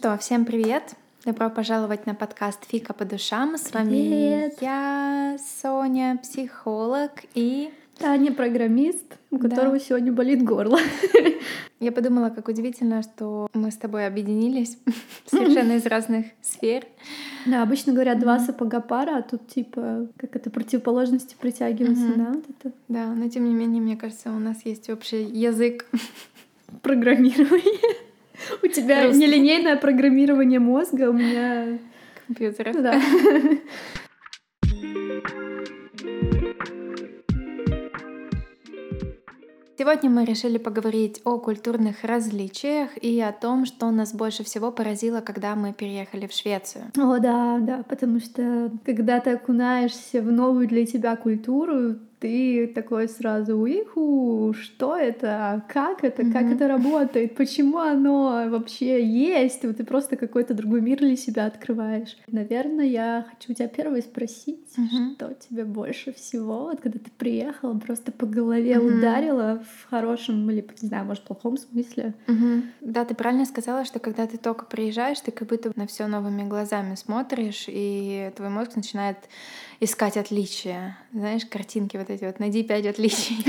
что, всем привет! Добро пожаловать на подкаст Фика по душам. С вами Привет. я, Соня, психолог, и Таня программист, у Да. которого сегодня болит горло. я подумала, как удивительно, что мы с тобой объединились совершенно из разных сфер. Да, обычно говорят два сапога пара, а тут типа как это противоположности притягиваются, да, вот это Да, но тем не менее, мне кажется, у нас есть общий язык. программирование. У тебя Русский. нелинейное программирование мозга, у меня компьютеров. да. Сегодня мы решили поговорить о культурных различиях и о том, что нас больше всего поразило, когда мы переехали в Швецию. О, да, да, потому что когда ты окунаешься в новую для тебя культуру, ты такой сразу, уиху, что это, как это, как Мгм. это работает, почему оно вообще есть, вот ты просто какой-то другой мир для себя открываешь. Наверное, я хочу у тебя первой спросить, Мгм. что тебе больше всего, вот когда ты приехала, просто по голове Мгм. ударило в хорошем или, не знаю, может, плохом смысле? Мгм. Да, ты правильно сказала, что когда ты только приезжаешь, ты как будто на все новыми глазами смотришь, и твой мозг начинает искать отличия. Знаешь, картинки вот эти вот, найди пять отличий,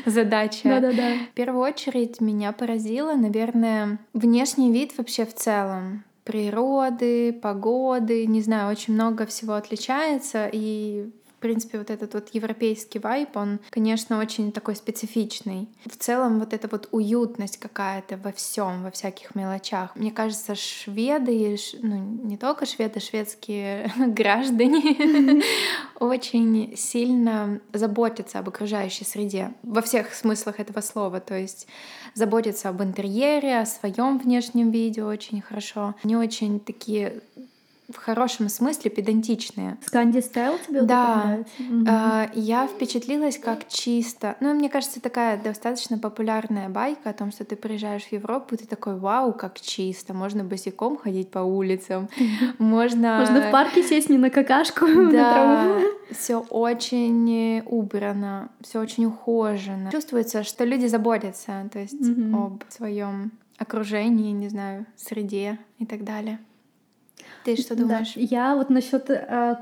задача. Да-да-да. В первую очередь меня поразило, наверное, внешний вид вообще в целом. Природы, погоды, не знаю, очень много всего отличается, и принципе, вот этот вот европейский вайб, он, конечно, очень такой специфичный. В целом, вот эта вот уютность какая-то во всем, во всяких мелочах. Мне кажется, шведы, ну, не только шведы, шведские граждане очень сильно заботятся об окружающей среде во всех смыслах этого слова. То есть заботятся об интерьере, о своем внешнем виде очень хорошо. Они очень такие в хорошем смысле педантичные. Сканди стайл тебе вот Да. это нравится? Мгм. А, Я впечатлилась, как чисто. Ну, мне кажется, такая достаточно популярная байка о том, что ты приезжаешь в Европу, ты такой, вау, как чисто. Можно босиком ходить по улицам. Можно... Можно в парке сесть не на какашку, на Да, все очень убрано, все очень ухожено. Чувствуется, что люди заботятся, то есть об своем окружении, не знаю, среде и так далее. Ты что Да. думаешь? Я вот насчет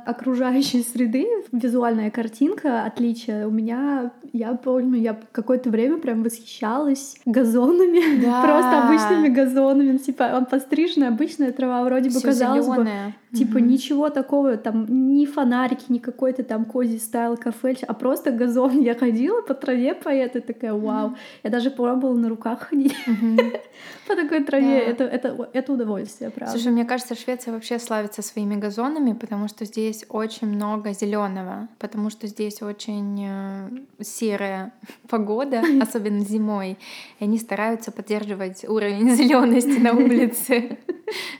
окружающей среды, визуальная картинка, отличие. У меня, я помню, я какое-то время прям восхищалась газонами, Да. просто обычными газонами. Ну, Типа, он постриженный, обычная трава, вроде бы Всё казалось бы, зелёное. Типа Мгм. ничего такого, там ни фонарики, ни какой-то там кози стайл кафе, а просто газон. Я ходила по траве по этой, такая, вау. Я даже пробовала на руках ходить Мгм. по такой траве. Да. Это, это, это удовольствие, правда. Слушай, мне кажется, Швеция вообще славится своими газонами, потому что здесь очень много зеленого, потому что здесь очень э, серая погода, особенно зимой, и они стараются поддерживать уровень зелености на улице,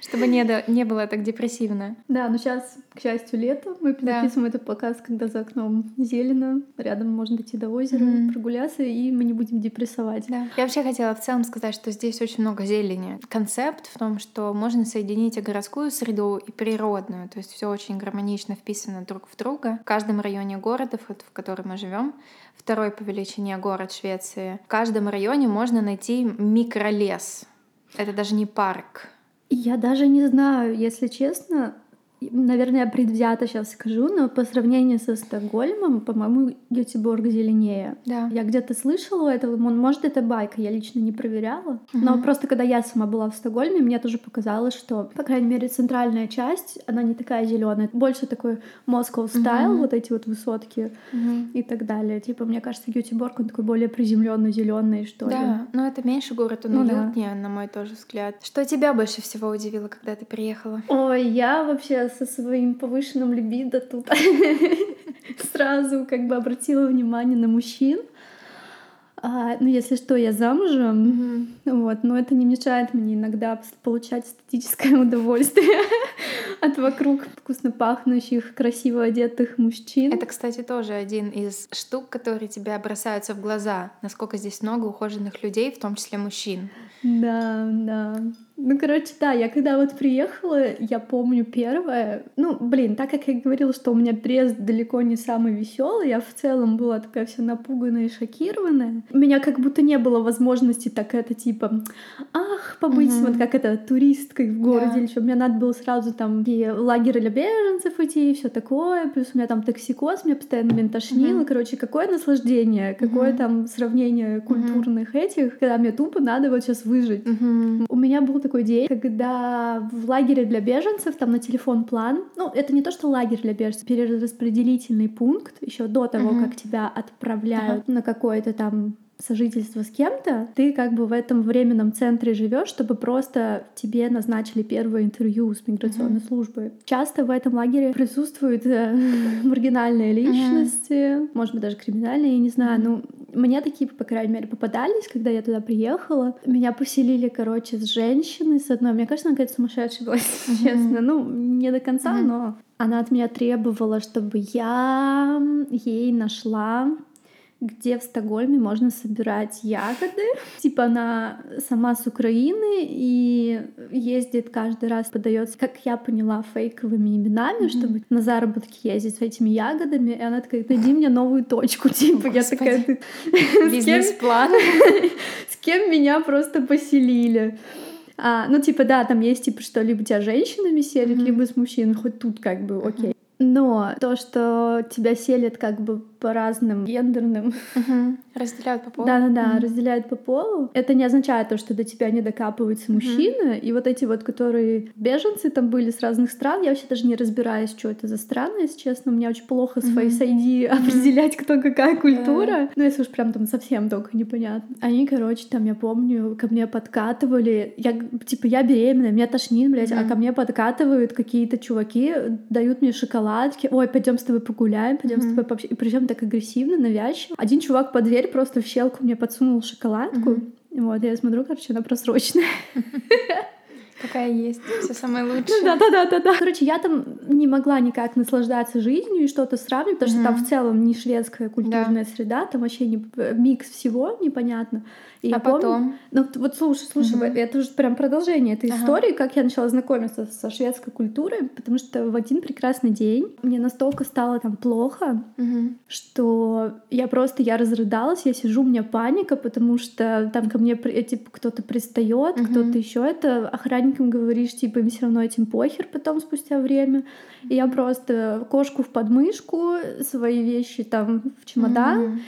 чтобы не, до- не было так депрессивно. Да, но сейчас, к счастью, лето. Мы Да. записываем этот подкаст, когда за окном зелено, рядом можно дойти до озера, Мгм. прогуляться, и мы не будем депрессовать. Да. Я вообще хотела в целом сказать, что здесь очень много зелени. Концепт в том, что можно соединить городскую среду, и природную. То есть все очень гармонично вписано друг в друга. В каждом районе города, в котором мы живем, второй по величине город Швеции, в каждом районе можно найти микролес. Это даже не парк. Я даже не знаю, если честно, наверное, я предвзято сейчас скажу, но по сравнению со Стокгольмом, по-моему, Гетеборг зеленее. Да. Я где-то слышала это, может, это байка, я лично не проверяла. Но Мгм. просто когда я сама была в Стокгольме, мне тоже показалось, что, по крайней мере, центральная часть, она не такая зеленая, больше такой Moscow стайл, Мгм. вот эти вот высотки Мгм. и так далее. Типа, мне кажется, Гетеборг, он такой более приземленный, зеленый, что ли. Да, но это меньше город, он Ну да. уютнее, на мой тоже взгляд. Что тебя больше всего удивило, когда ты приехала? Ой, я вообще со своим повышенным либидо тут сразу как бы обратила внимание на мужчин. А, ну, если что, я замужем, Мгм. вот, но это не мешает мне иногда получать эстетическое удовольствие от вокруг вкусно пахнущих, красиво одетых мужчин. Это, кстати, тоже один из штук, которые тебе бросаются в глаза. Насколько здесь много ухоженных людей, в том числе мужчин. Да, да. Ну, короче, да, я когда вот приехала, я помню первое, ну, блин, так как я говорила, что у меня приезд далеко не самый веселый, я в целом была такая вся напуганная и шокированная. У меня как будто не было возможности так это типа, ах, побыть mm-hmm. вот как это туристкой в городе yeah. или что. Мне надо было сразу там и лагерь для беженцев идти и все такое, плюс у меня там токсикоз, меня постоянно меня тошнило, mm-hmm. короче, какое наслаждение, какое mm-hmm. там сравнение культурных mm-hmm. этих, когда мне тупо надо вот сейчас выжить. Mm-hmm. У меня был такой день, когда в лагере для беженцев, там на телефон план, ну, это не то, что лагерь для беженцев, перераспределительный пункт, еще до того, mm-hmm. как тебя отправляют uh-huh. на какое-то там сожительство с кем-то, ты как бы в этом временном центре живешь, чтобы просто тебе назначили первое интервью с миграционной mm-hmm. службой. Часто в этом лагере присутствуют э, маргинальные личности, mm-hmm. может быть даже криминальные, я не знаю. Mm-hmm. Ну, мне такие, по крайней мере, попадались, когда я туда приехала. Меня поселили, короче, с женщиной, с одной. Мне кажется, она какая-то сумасшедшая была, mm-hmm. честно. Ну, не до конца, mm-hmm. но она от меня требовала, чтобы я ей нашла где в Стокгольме можно собирать ягоды. Типа она сама с Украины и ездит каждый раз, подается, как я поняла, фейковыми именами, mm-hmm. чтобы на заработки ездить с этими ягодами. И она такая, найди мне новую точку. Типа я такая... Бизнес-план. С кем меня просто поселили? А, ну, типа, да, там есть, типа, что либо тебя женщинами селят, mm-hmm. либо с мужчинами, хоть тут как бы окей. Но то, что тебя селят как бы по разным гендерным. Угу. Разделяют по полу. Да-да-да, угу. разделяют по полу. Это не означает то, что до тебя не докапываются мужчины. И вот эти вот, которые беженцы там были с разных стран, я вообще даже не разбираюсь, что это за страны, если честно. Мне очень плохо с Face ID определять, кто какая культура. Ну, если уж прям там совсем только непонятно. Они, короче, там, я помню, ко мне подкатывали. Я, типа, я беременная, меня тошнит, блядь, а ко мне подкатывают какие-то чуваки, дают мне шоколадки. Ой, пойдем с тобой погуляем, пойдем с тобой пообщаемся. И причем так агрессивно, навязчиво. Один чувак под дверь просто в щелку мне подсунул шоколадку. Mm-hmm. Вот, я смотрю, короче, она просроченная. Какая есть, все самое лучшее. Да, да, да, да, да. Короче, я там не могла никак наслаждаться жизнью и что-то сравнивать, потому что там в целом не шведская культурная среда, там вообще не микс всего непонятно. И а потом? Ну вот слушай, слушай, это же прям продолжение этой истории, как я начала знакомиться со шведской культурой, потому что в один прекрасный день мне настолько стало там плохо, что я просто, я разрыдалась, я сижу, у меня паника, потому что там ко мне типа кто-то пристает, кто-то еще это, охранникам говоришь, типа им все равно этим похер потом спустя время. И я просто кошку в подмышку, свои вещи там в чемодан. Угу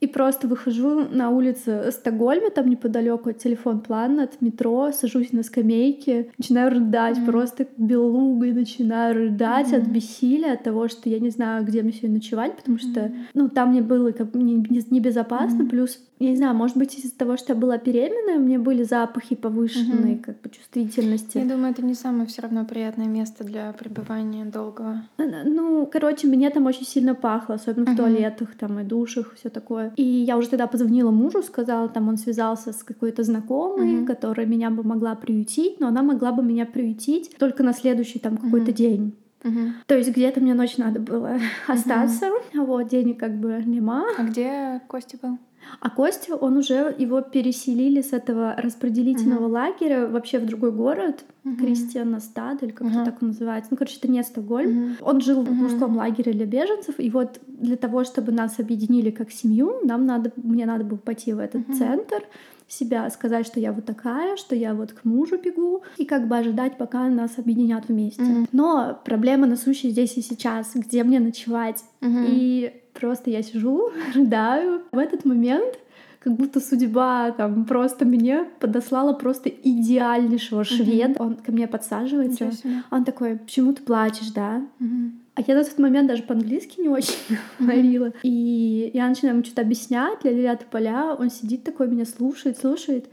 и просто выхожу на улицу Стокгольма, там неподалеку телефон план от метро, сажусь на скамейке, начинаю рыдать, mm-hmm. просто белугой начинаю рыдать mm-hmm. от бессилия, от того, что я не знаю, где мне сегодня ночевать, потому mm-hmm. что, ну, там мне было как небезопасно, mm-hmm. плюс я не знаю, может быть, из-за того, что я была беременная, у меня были запахи повышенные, угу. как бы чувствительности. Я думаю, это не самое все равно приятное место для пребывания долгого. Ну, короче, мне там очень сильно пахло, особенно угу. в туалетах, там и душах, все такое. И я уже тогда позвонила мужу, сказала, там он связался с какой-то знакомой, угу. которая меня бы могла приютить, но она могла бы меня приютить только на следующий там какой-то угу. день. Угу. То есть где-то мне ночь надо было остаться, угу. вот денег как бы нема. А где Костя был? А Костю, он уже его переселили с этого распределительного uh-huh. лагеря вообще в другой город, uh-huh. Кристианстад, или как-то uh-huh. так он называется. Ну, короче, это не Стокгольм. Uh-huh. Он жил uh-huh. в мужском лагере для беженцев, и вот для того, чтобы нас объединили как семью, нам надо, мне надо было пойти в этот uh-huh. центр, себя сказать, что я вот такая, что я вот к мужу бегу, и как бы ожидать, пока нас объединят вместе. Mm-hmm. Но проблема насущая здесь и сейчас, где мне ночевать. Mm-hmm. И просто я сижу, рыдаю. В этот момент как будто судьба там просто мне подослала просто идеальнейшего шведа. Mm-hmm. Он ко мне подсаживается. Он такой, почему ты плачешь, да? Mm-hmm. А я на тот момент даже по-английски не очень говорила. Mm-hmm. И я начинаю ему что-то объяснять, ля-ля-ля поля. Он сидит такой, меня слушает, слушает.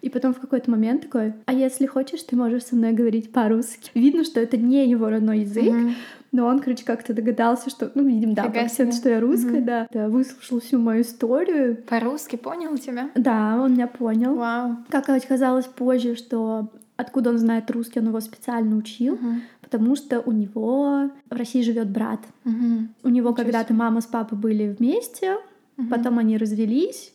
И потом в какой-то момент такой, а если хочешь, ты можешь со мной говорить по-русски. Видно, что это не его родной язык, mm-hmm. Но он, короче, как-то догадался, что, ну, видим, да, по что я русская, угу. да. да. Выслушал всю мою историю. По-русски понял тебя? Да, он меня понял. Вау. Как оказалось позже, что откуда он знает русский, он его специально учил, угу. потому что у него в России живет брат. Угу. У него когда-то мама с папой были вместе, угу. потом они развелись,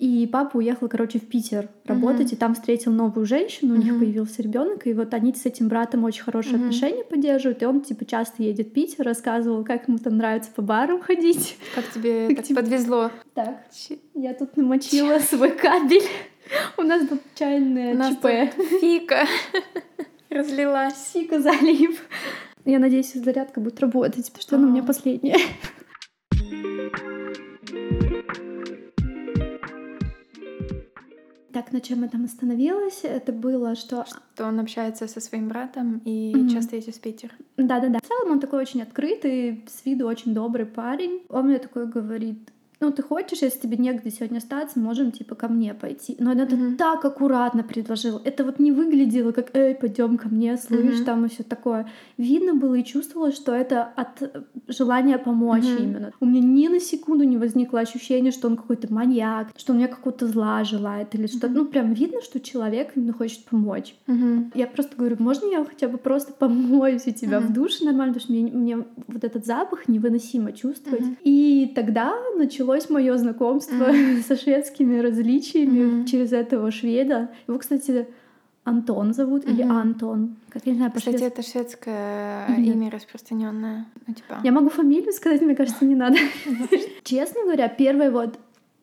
И папа уехал, короче, в Питер работать, mm-hmm. и там встретил новую женщину, у mm-hmm. них появился ребенок, и вот они с этим братом очень хорошие mm-hmm. отношения поддерживают, и он типа часто едет в Питер, рассказывал, как ему там нравится по барам ходить. Как тебе как так тебе... подвезло? Так, я тут намочила свой кабель. У нас тут чайная ЧП. Фика разлилась. Фика залив. Я надеюсь, зарядка будет работать, потому что она у меня последняя. Так, на чем я там остановилась? Это было, что... Что он общается со своим братом и mm-hmm. часто едет в Питер. Да-да-да. В целом он такой очень открытый, с виду очень добрый парень. Он мне такой говорит, ну, ты хочешь, если тебе негде сегодня остаться, можем, типа, ко мне пойти. Но это mm-hmm. так аккуратно предложил. Это вот не выглядело, как, эй, пойдем ко мне, слышь, mm-hmm. там и все такое. Видно было и чувствовалось, что это от желания помочь mm-hmm. именно. У меня ни на секунду не возникло ощущение, что он какой-то маньяк, что он мне какого-то зла желает или что-то. Mm-hmm. Ну, прям видно, что человек именно хочет помочь. Mm-hmm. Я просто говорю, можно я хотя бы просто помоюсь у тебя mm-hmm. в душе нормально, потому что мне, мне вот этот запах невыносимо чувствовать. Mm-hmm. И тогда началось началось мое знакомство mm-hmm. со шведскими различиями mm-hmm. через этого шведа. Его, кстати, Антон зовут mm-hmm. или Антон. Как я не знаю, Кстати, это шведское mm-hmm. имя распространенное. Ну, типа... Я могу фамилию сказать, мне кажется, не надо. Честно говоря, первое вот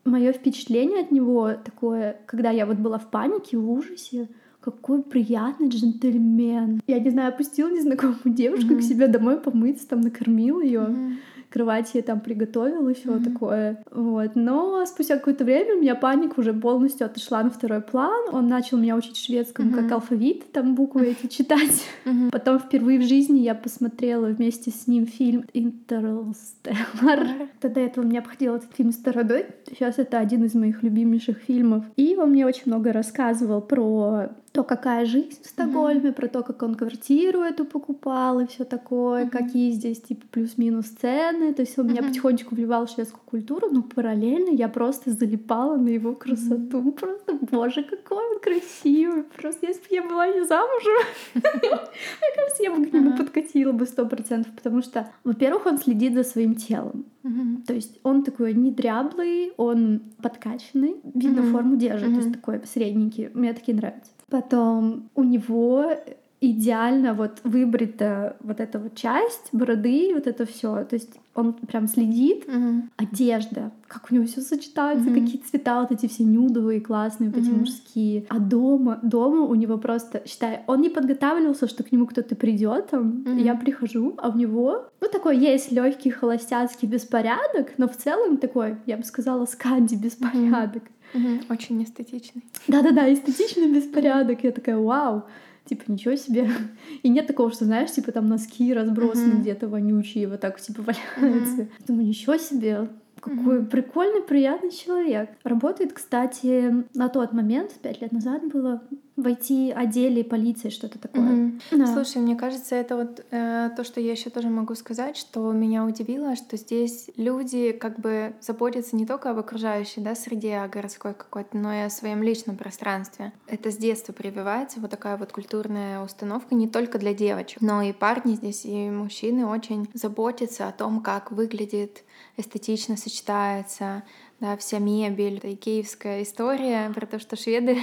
мое впечатление от него такое, когда я вот была в панике, в ужасе, какой приятный джентльмен. Я, не знаю, опустил незнакомую девушку mm-hmm. к себе домой помыться, там накормил ее. Mm-hmm кровать я там приготовила, и все mm-hmm. такое. Вот. Но спустя какое-то время у меня паника уже полностью отошла на второй план. Он начал меня учить шведскому mm-hmm. как алфавит, там буквы эти читать. Mm-hmm. Потом впервые в жизни я посмотрела вместе с ним фильм «Интерстеллар». Тогда этого мне обходил этот фильм стороной. Сейчас это один из моих любимейших фильмов. И он мне очень много рассказывал про то, какая жизнь в Стокгольме, mm-hmm. про то, как он квартиру эту покупал и все такое, mm-hmm. какие здесь типа плюс-минус цены. То есть он mm-hmm. меня потихонечку вливал в шведскую культуру, но параллельно я просто залипала на его красоту. Mm-hmm. Просто, боже, какой он красивый. Просто если бы я была не замужем, мне кажется, я бы к нему подкатила бы сто процентов, потому что, во-первых, он следит за своим телом. То есть он такой не дряблый, он подкачанный, видно форму держит, то есть такой средненький. Мне такие нравятся. Потом у него идеально вот выбрита вот эта вот часть бороды, вот это все. То есть он прям следит. Mm-hmm. Одежда, как у него все сочетается, mm-hmm. какие цвета вот эти все нюдовые, классные, вот mm-hmm. эти мужские. А дома, дома у него просто, считай, он не подготавливался, что к нему кто-то придет, там, mm-hmm. я прихожу, а у него, ну, такой есть легкий холостяцкий беспорядок, но в целом такой, я бы сказала, сканди беспорядок. Mm-hmm. Угу, очень эстетичный. Да-да-да, эстетичный беспорядок. Я такая, вау, типа, ничего себе. И нет такого, что, знаешь, типа там носки разбросаны где-то вонючие, вот так типа валяются. uh Думаю, ничего себе, какой mm-hmm. прикольный, приятный человек. Работает, кстати, на тот момент, пять лет назад было, в IT-отделе полиции, что-то такое. Mm-hmm. Да. Слушай, мне кажется, это вот э, то, что я еще тоже могу сказать, что меня удивило, что здесь люди как бы заботятся не только об окружающей да, среде, о городской какой-то, но и о своем личном пространстве. Это с детства прививается, вот такая вот культурная установка не только для девочек, но и парни здесь, и мужчины очень заботятся о том, как выглядит эстетично сочетается, да, вся мебель, и киевская история про то, что шведы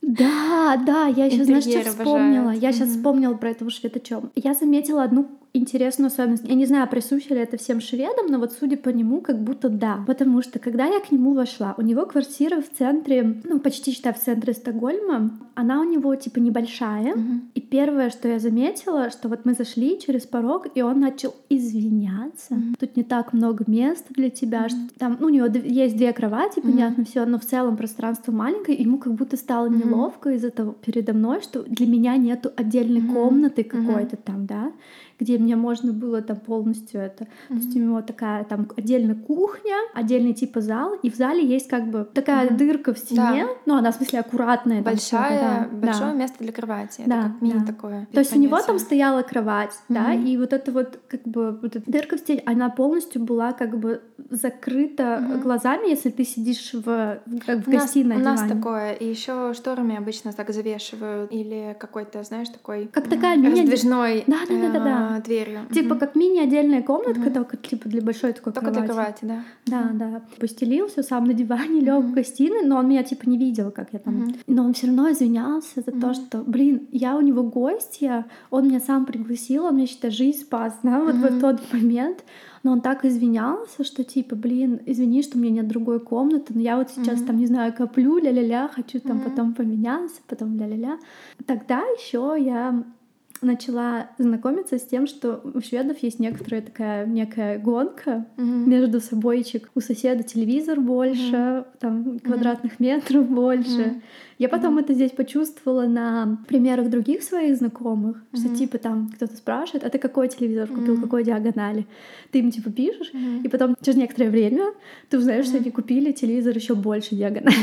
да, да, я еще, знаешь, что вспомнила. Я сейчас вспомнила про этого шведочом. Я заметила одну интересную особенность. Я не знаю, присуще ли это всем шведам, но вот судя по нему, как будто да. Потому что когда я к нему вошла, у него квартира в центре, ну почти считай в центре Стокгольма, она у него типа небольшая. Mm-hmm. И первое, что я заметила, что вот мы зашли через порог, и он начал извиняться. Mm-hmm. Тут не так много места для тебя, mm-hmm. что там, ну у него есть две кровати, понятно, все, но в целом пространство маленькое, ему как будто стало неловко из-за того передо мной, что для меня нету отдельной комнаты какой-то там, да где мне можно было там полностью это. Mm-hmm. То есть у него такая там отдельная кухня, отдельный типа зал, и в зале есть как бы такая mm-hmm. дырка в стене, да. ну она в смысле аккуратная. Большая, там, да, большое да. место для кровати. Да, это как мини да. такое. То есть у него там стояла кровать, mm-hmm. да, и вот эта вот как бы вот эта дырка в стене, она полностью была как бы закрыта mm-hmm. глазами, если ты сидишь в, как в гостиной. У нас, у нас такое, и еще шторами обычно так завешивают или какой-то, знаешь, такой как такая раздвижной. Да, да, да, да, да а, дверью. Типа как мини-отдельная комнатка, только типа для большой такой Только кровати. для кровати, да. Да, да. Постелился сам на диване, лег в гостиной, но он меня типа не видел, как я там. Но он все равно извинялся за то, что, блин, я у него гостья, он меня сам пригласил, он мне, считай, жизнь спас, да, вот в тот момент. Но он так извинялся, что типа, блин, извини, что у меня нет другой комнаты, но я вот сейчас там, не знаю, коплю, ля-ля-ля, хочу там потом поменяться, потом ля-ля-ля. Тогда еще я начала знакомиться с тем, что у шведов есть некоторая такая некая гонка Мгм. между собойчик. У соседа телевизор больше, там квадратных метров больше. Я потом это здесь почувствовала на примерах других своих знакомых, что Мгм. типа там кто-то спрашивает, а ты какой телевизор купил, какой диагонали? Ты им типа пишешь, Мгм. и потом через некоторое время ты узнаешь, что они купили телевизор еще больше диагонали.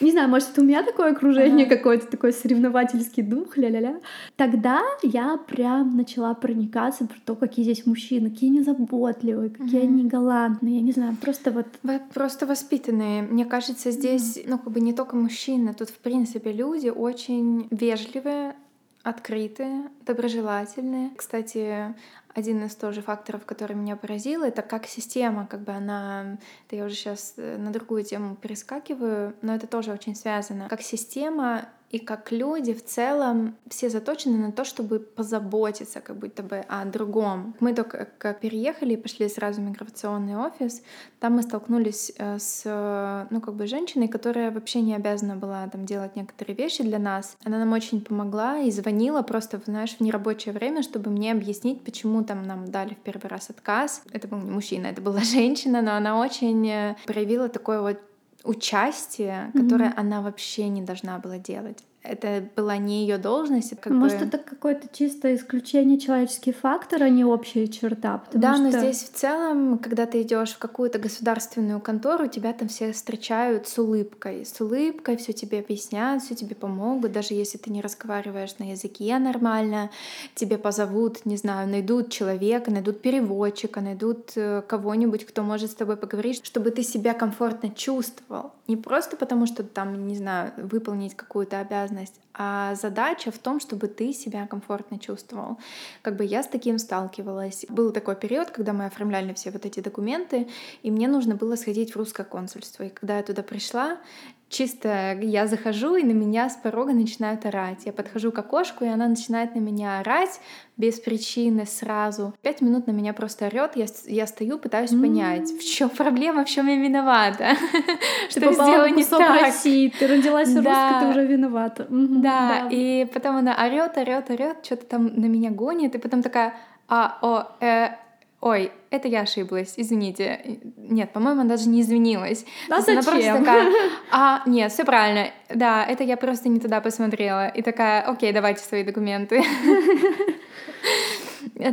Не знаю, может, это у меня такое окружение, Ага. какой-то такой соревновательский дух, ля-ля-ля. Тогда я прям начала проникаться про то, какие здесь мужчины, какие они заботливые, какие Мгм. они галантные. Я не знаю, просто вот Вы просто воспитанные. Мне кажется, здесь, ну, как бы не только мужчины, тут, в принципе, люди очень вежливые, открытые, доброжелательные. Кстати, один из тоже факторов, который меня поразил, это как система, как бы она, это я уже сейчас на другую тему перескакиваю, но это тоже очень связано. Как система и как люди в целом все заточены на то, чтобы позаботиться как будто бы о другом. Мы только как переехали и пошли сразу в миграционный офис, там мы столкнулись э, с, ну, как бы женщиной, которая вообще не обязана была там делать некоторые вещи для нас. Она нам очень помогла и звонила просто, знаешь, в нерабочее время, чтобы мне объяснить, почему там нам дали в первый раз отказ. Это был не мужчина, это была женщина, но она очень э, проявила такое вот участие, которое она вообще не должна была делать. Это была не ее должность. Как Может, бы... это какое-то чисто исключение человеческий фактор, а не общая черта. потому Да, но что- здесь в целом, когда ты идешь в какую-то государственную контору, тебя там все встречают с улыбкой. С улыбкой все тебе объяснят, все тебе помогут, даже если ты не разговариваешь на языке нормально, тебе позовут, не знаю, найдут человека, найдут переводчика, найдут э, кого-нибудь, кто может с тобой поговорить, чтобы ты себя комфортно чувствовал. Не просто потому, что там, не знаю, выполнить какую-то обязанность, а задача в том, чтобы ты себя комфортно чувствовал. Как бы я с таким сталкивалась. Был такой период, когда мы оформляли все вот эти документы, и мне нужно было сходить в русское консульство. И когда я туда пришла, чисто я захожу, и на меня с порога начинают орать. Я подхожу к окошку, и она начинает на меня орать без причины сразу. Пять минут на меня просто орет, я, я стою, пытаюсь понять, в чем проблема, в чем я виновата. Что сделала не так. России, ты родилась русской, Да. ты уже виновата. Мгм, Да, и потом она орет, орет, орет, что-то там на меня гонит, и потом такая, а, о, э, ой, это я ошиблась, извините. Нет, по-моему, она даже не извинилась. Да она просто такая, а, нет, все правильно, да, это я просто не туда посмотрела. И такая, окей, давайте свои документы.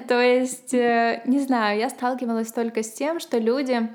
То есть, э, не знаю, я сталкивалась только с тем, что люди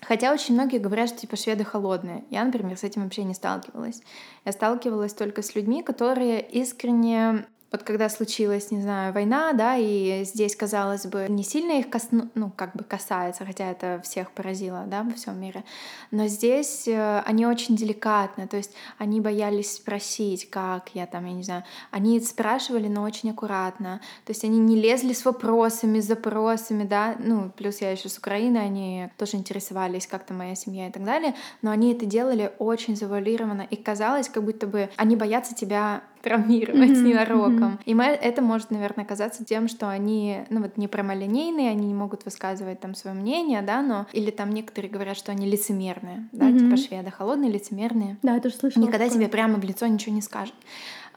Хотя очень многие говорят, что типа шведы холодные. Я, например, с этим вообще не сталкивалась. Я сталкивалась только с людьми, которые искренне вот когда случилась, не знаю, война, да, и здесь, казалось бы, не сильно их косну, ну, как бы касается, хотя это всех поразило, да, во всем мире, но здесь э, они очень деликатны, то есть они боялись спросить, как я там, я не знаю, они спрашивали, но очень аккуратно, то есть они не лезли с вопросами, с запросами, да, ну, плюс я еще с Украины, они тоже интересовались, как там моя семья и так далее, но они это делали очень завуалированно, и казалось, как будто бы они боятся тебя травмировать Мгм, ненароком. И мы, это может, наверное, казаться тем, что они, ну вот, не прямолинейные, они не могут высказывать там свое мнение, да, но или там некоторые говорят, что они лицемерные, да, Мгм. типа шведы холодные, лицемерные. Да, я тоже слышала. Никогда такое. тебе прямо в лицо ничего не скажет.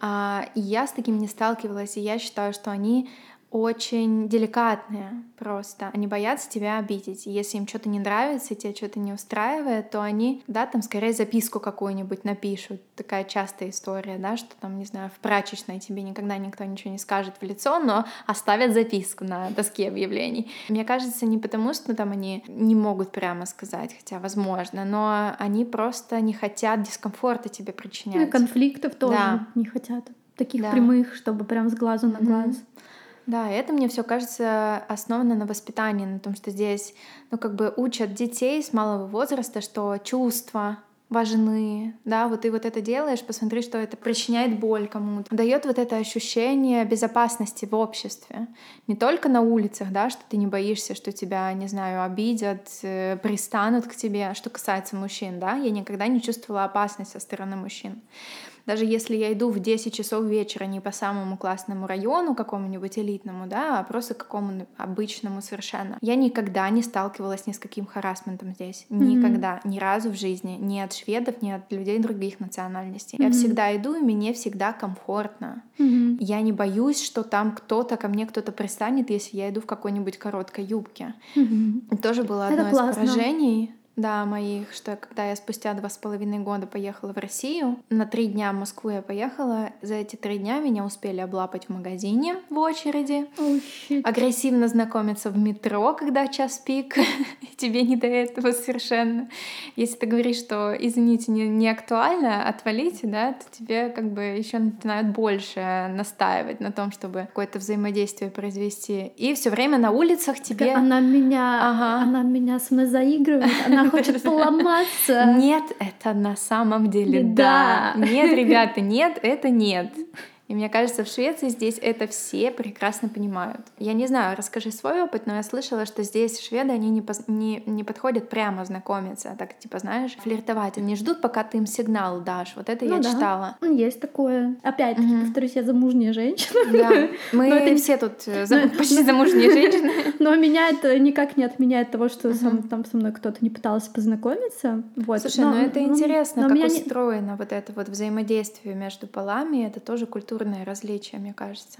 А, и я с таким не сталкивалась, и я считаю, что они очень деликатные просто. Они боятся тебя обидеть. И если им что-то не нравится, и тебе что-то не устраивает, то они, да, там скорее записку какую-нибудь напишут. Такая частая история, да, что там, не знаю, в прачечной тебе никогда никто ничего не скажет в лицо, но оставят записку на доске объявлений. Мне кажется, не потому, что там они не могут прямо сказать, хотя возможно, но они просто не хотят дискомфорта тебе Ну, и причинять. конфликтов тоже Да. не хотят. Таких Да. прямых, чтобы прям с глазу на глаз. Да, это мне все кажется основано на воспитании, на том, что здесь, ну, как бы учат детей с малого возраста, что чувства важны, да, вот ты вот это делаешь, посмотри, что это причиняет боль кому-то, дает вот это ощущение безопасности в обществе, не только на улицах, да, что ты не боишься, что тебя, не знаю, обидят, э, пристанут к тебе, что касается мужчин, да, я никогда не чувствовала опасность со стороны мужчин. Даже если я иду в 10 часов вечера не по самому классному району какому-нибудь элитному, да, а просто какому обычному совершенно, я никогда не сталкивалась ни с каким харасментом здесь. Mm-hmm. Никогда. Ни разу в жизни. Ни от шведов, ни от людей других национальностей. Mm-hmm. Я всегда иду, и мне всегда комфортно. Mm-hmm. Я не боюсь, что там кто-то, ко мне кто-то пристанет, если я иду в какой-нибудь короткой юбке. Mm-hmm. Тоже было одно Это из классно. поражений да, моих, что когда я спустя два с половиной года поехала в Россию, на три дня в Москву я поехала, за эти три дня меня успели облапать в магазине в очереди, oh, агрессивно знакомиться в метро, когда час пик, тебе не до этого совершенно. Если ты говоришь, что, извините, не, не актуально, отвалите, да, то тебе как бы еще начинают больше настаивать на том, чтобы какое-то взаимодействие произвести. И все время на улицах тебе... Она меня, ага. она меня с мной заигрывает, она хочет поломаться. Нет, это на самом деле да. Нет, ребята, нет, это нет. И мне кажется, в Швеции здесь это все прекрасно понимают. Я не знаю, расскажи свой опыт, но я слышала, что здесь шведы, они не, пос... не, не подходят прямо знакомиться, а так, типа, знаешь, флиртовать. Они ждут, пока ты им сигнал дашь. Вот это ну, я да. читала. Есть такое. Опять-таки, угу. повторюсь, я замужняя женщина. Да, мы это... все тут э, зам... почти замужние женщины. Но меня это никак не отменяет того, что сам, там со мной кто-то не пытался познакомиться. Вот. Слушай, но, ну это интересно, как устроено не... вот это вот взаимодействие между полами. Это тоже культура культурное различие, мне кажется.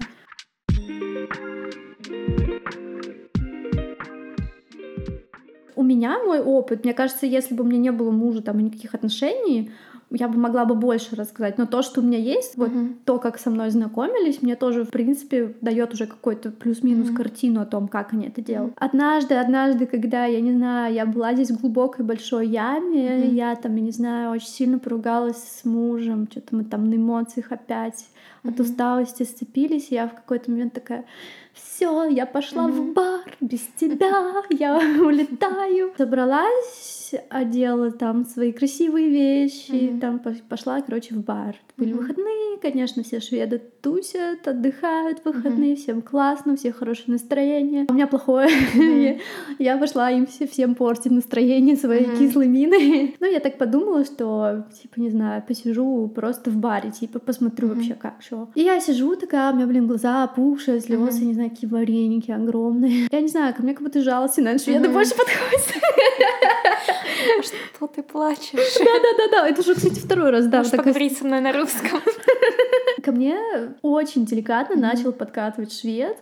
У меня мой опыт, мне кажется, если бы у меня не было мужа там и никаких отношений, я бы могла бы больше рассказать. Но то, что у меня есть, вот mm-hmm. то, как со мной знакомились, мне тоже, в принципе, дает уже какой-то плюс-минус mm-hmm. картину о том, как они это делают. Однажды, однажды, когда, я не знаю, я была здесь в глубокой большой яме, mm-hmm. я там, я не знаю, очень сильно поругалась с мужем, что-то мы там на эмоциях опять mm-hmm. от усталости сцепились, и я в какой-то момент такая все, я пошла mm-hmm. в бар без тебя, я улетаю. Собралась, одела там свои красивые вещи, mm-hmm. там пошла, короче, в бар. Были mm-hmm. выходные, конечно, все шведы тусят, отдыхают в выходные, mm-hmm. всем классно, у всех хорошее настроение. У меня плохое. Mm-hmm. я пошла им все, всем портить настроение своей mm-hmm. кислой миной. ну, я так подумала, что, типа, не знаю, посижу просто в баре, типа, посмотрю mm-hmm. вообще как, что. И я сижу такая, у меня, блин, глаза опухшие, слезы, mm-hmm. не знаю, какие вареники огромные. Я не знаю, ко мне как будто жалости, наверное, шведы mm-hmm. больше подходят. Что ты плачешь? Да-да-да-да, это уже, кстати, второй раз, да. Можешь поговорить со мной на русском. Ко мне очень деликатно начал подкатывать швед.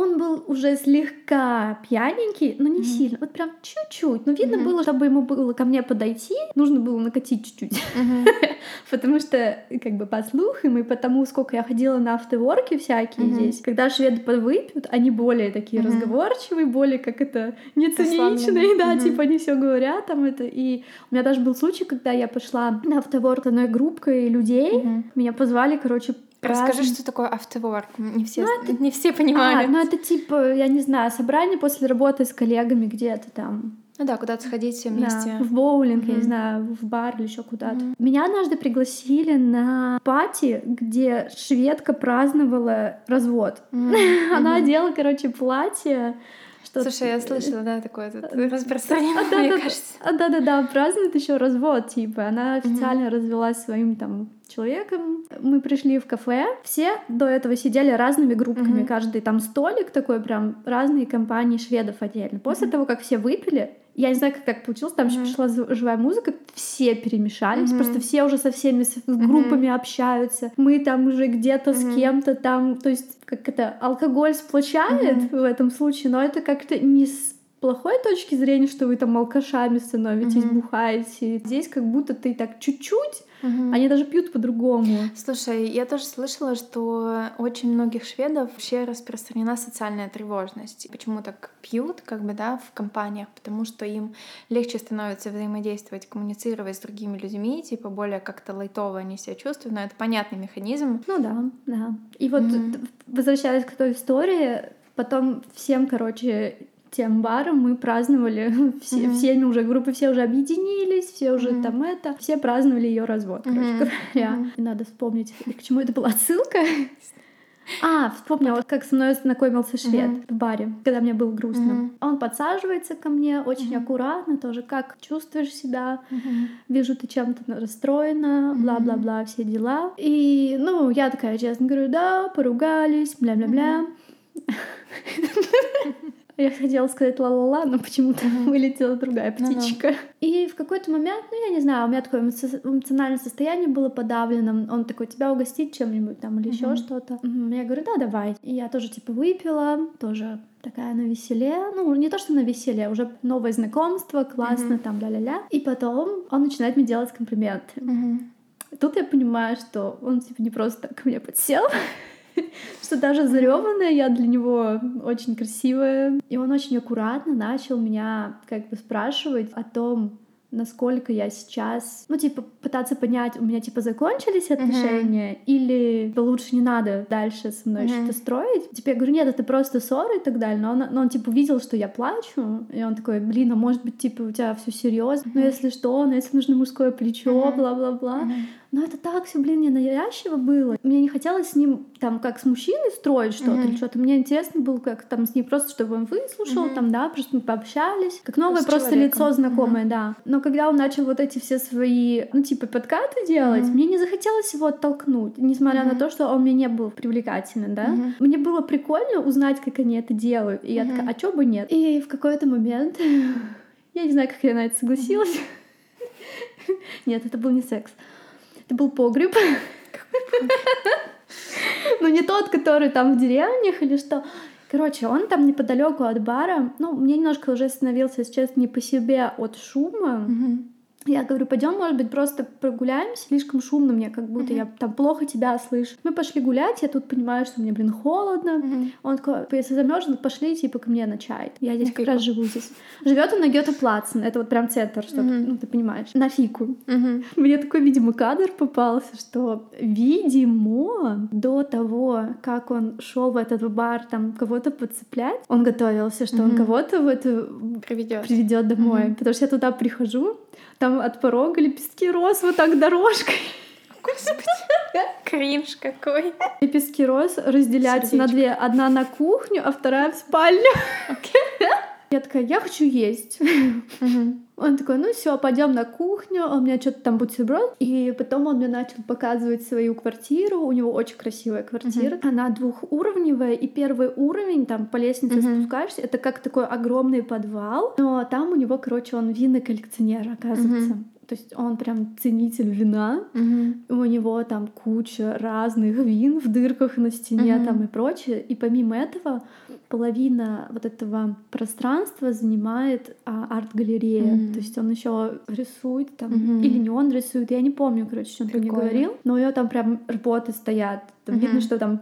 Он был уже слегка пьяненький, но не mm-hmm. сильно. Вот прям чуть-чуть. Но видно mm-hmm. было, чтобы ему было ко мне подойти, нужно было накатить чуть-чуть. Mm-hmm. потому что, как бы, по слухам и потому, сколько я ходила на автоворки всякие mm-hmm. здесь, когда шведы подвыпьют, они более такие mm-hmm. разговорчивые, более, как это, нециничные, да, mm-hmm. типа они все говорят там это. И у меня даже был случай, когда я пошла на автоворк одной группкой людей, mm-hmm. меня позвали, короче, Расскажи, что такое автоворк. Не все, ну, это... не все понимают. А, ну это типа, я не знаю, собрание после работы с коллегами где-то там. Ну да, куда-то сходить все вместе. Да, в боулинг, mm-hmm. я не знаю, в бар или еще куда-то. Mm-hmm. Меня однажды пригласили на пати, где шведка праздновала развод. Mm-hmm. Она одела, короче, платье что Слушай, я слышала, да, такое тут распространено, а, мне да, кажется. Да, да, да, да, празднует еще развод, типа. Она официально развелась своим там человеком. Мы пришли в кафе. Все до этого сидели разными группками. Каждый там столик такой, прям разные компании шведов отдельно. После того, как все выпили, я не знаю, как так получилось, там mm-hmm. еще пришла живая музыка, все перемешались, mm-hmm. просто все уже со всеми с группами mm-hmm. общаются. Мы там уже где-то mm-hmm. с кем-то там, то есть как это, алкоголь сплочает mm-hmm. в этом случае, но это как-то не с плохой точки зрения, что вы там алкашами становитесь, mm-hmm. бухаете. Здесь как будто ты так чуть-чуть Угу. Они даже пьют по-другому. Слушай, я тоже слышала, что очень многих шведов вообще распространена социальная тревожность. Почему так пьют, как бы, да, в компаниях? Потому что им легче становится взаимодействовать, коммуницировать с другими людьми, типа более как-то лайтово они себя чувствуют, но это понятный механизм. Ну да, да. И вот угу. возвращаясь к той истории, потом всем, короче, тем баром мы праздновали все, mm-hmm. всеми уже группы, все уже объединились, все уже mm-hmm. там это, все праздновали ее развод, короче mm-hmm. говоря. Mm-hmm. Надо вспомнить, к чему это была отсылка. А, вспомнила, как со мной знакомился швед mm-hmm. в баре, когда мне было грустно. Mm-hmm. Он подсаживается ко мне очень mm-hmm. аккуратно, тоже как чувствуешь себя, mm-hmm. вижу, ты чем-то расстроена, бла-бла-бла, все дела. И, ну, я такая честно говорю, да, поругались, бля-бля-бля. Mm-hmm. Я хотела сказать ла-ла-ла, но почему-то вылетела другая птичка. Mm-hmm. И в какой-то момент, ну, я не знаю, у меня такое эмоциональное состояние было подавлено. Он такой, тебя угостить чем-нибудь там или еще что-то. Я говорю, да, давай. И я тоже, типа, выпила, тоже такая на веселе. Ну, не то, что на веселе, уже новое знакомство, классно, mm-hmm. там, ля-ля-ля. И потом он начинает мне делать комплименты. Mm-hmm. Тут я понимаю, что он, типа, не просто так ко мне подсел, что даже зареванная я для него очень красивая. И он очень аккуратно начал меня как бы спрашивать о том, насколько я сейчас, ну, типа, пытаться понять, у меня, типа, закончились отношения, uh-huh. или лучше не надо дальше со мной uh-huh. что-то строить. Типа, я говорю, нет, это просто ссора и так далее, но он, но он, типа, увидел, что я плачу, и он такой, блин, а может быть, типа, у тебя все серьезно, uh-huh. ну, если что, ну, если нужно мужское плечо, бла-бла-бла. Uh-huh. Но это так все, блин, ненавязчиво было. Мне не хотелось с ним там как с мужчиной строить что-то mm-hmm. или что-то. Мне интересно было как там с ним просто, чтобы он выслушал, mm-hmm. там, да, просто мы пообщались. Как новое просто человеком. лицо знакомое, mm-hmm. да. Но когда он начал вот эти все свои, ну, типа, подкаты делать, mm-hmm. мне не захотелось его оттолкнуть, несмотря mm-hmm. на то, что он мне не был привлекательным, да. Mm-hmm. Мне было прикольно узнать, как они это делают. И mm-hmm. я такая, а чё бы нет? И в какой-то момент, я не знаю, как я на это согласилась. Нет, это был не секс. Это был погреб. Ну, не тот, который там в деревнях или что. Короче, он там неподалеку от бара. Ну, мне немножко уже становился, сейчас не по себе от шума. Я говорю, пойдем, может быть, просто прогуляемся. Слишком шумно мне, как будто mm-hmm. я там плохо тебя слышу. Мы пошли гулять, я тут понимаю, что мне, блин, холодно. Mm-hmm. Он такой, если замерзли, пошли, типа, ко мне на чай. Я здесь на как фику. раз живу здесь. Живет он на Гёте Плацен, это вот прям центр, чтобы, mm-hmm. ну, ты понимаешь. На фику. Mm-hmm. Мне такой, видимо, кадр попался, что, видимо, до того, как он шел в этот бар, там, кого-то подцеплять, он готовился, что mm-hmm. он кого-то в это приведет, домой. Mm-hmm. Потому что я туда прихожу, там от порога лепестки роз вот так дорожкой. Господи, кринж какой. Лепестки роз разделяются на две. Одна на кухню, а вторая в спальню. Okay. Я такая, я хочу есть. Он такой, ну все, пойдем на кухню, у меня что-то там бутерброд. И потом он мне начал показывать свою квартиру. У него очень красивая квартира. Uh-huh. Она двухуровневая, и первый уровень, там по лестнице uh-huh. спускаешься, это как такой огромный подвал. Но там у него, короче, он винный коллекционер, оказывается. Uh-huh. То есть он прям ценитель вина. Угу. У него там куча разных вин в дырках на стене угу. там и прочее. И помимо этого половина вот этого пространства занимает а, арт-галерея. Mm. То есть он еще рисует там, mm-hmm. или не он рисует, я не помню, короче, что он мне говорил, но у него там прям работы стоят. Там mm-hmm. видно, что там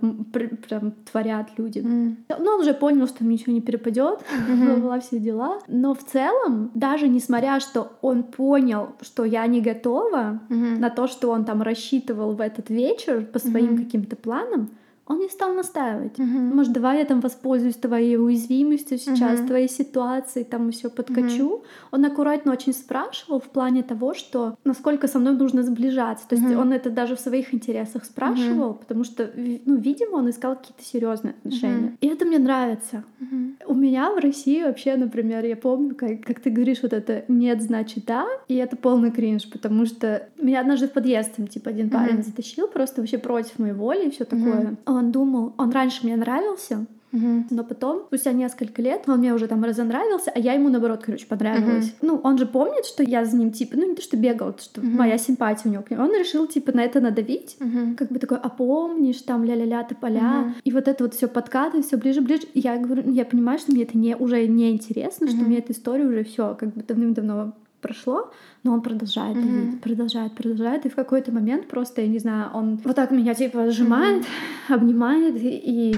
прям творят люди. Mm. Ну, он уже понял, что ничего не перепадет, mm-hmm. была все дела. Но в целом, даже несмотря, что он понял, что я не готова mm-hmm. на то, что он там рассчитывал в этот вечер по своим mm-hmm. каким-то планам, он не стал настаивать. Угу. Может, давай я там воспользуюсь твоей уязвимостью сейчас, угу. твоей ситуацией, там еще подкачу. Угу. Он аккуратно очень спрашивал в плане того, что насколько со мной нужно сближаться. То есть угу. он это даже в своих интересах спрашивал, угу. потому что, ну, видимо, он искал какие-то серьезные отношения. Угу. И это мне нравится. Угу. У меня в России вообще, например, я помню, как, как ты говоришь, вот это нет, значит да, и это полный кринж, потому что меня однажды в подъезд там, типа, один парень угу. затащил просто вообще против моей воли и все такое. Угу он думал, он раньше мне нравился, Угу. Но потом, спустя несколько лет, он мне уже там разонравился, а я ему, наоборот, короче, понравилась. Угу. Ну, он же помнит, что я за ним, типа, ну, не то, что бегал, что угу. моя симпатия у него к нему. Он решил, типа, на это надавить. Угу. Как бы такой, а помнишь, там, ля-ля-ля, тополя. Угу. И вот это вот все подкаты, все ближе-ближе. Я говорю, я понимаю, что мне это не, уже не интересно, угу. что мне эта история уже все как бы давным-давно прошло, но он продолжает mm-hmm. продолжает, продолжает, и в какой-то момент просто, я не знаю, он вот так меня типа сжимает, mm-hmm. обнимает и...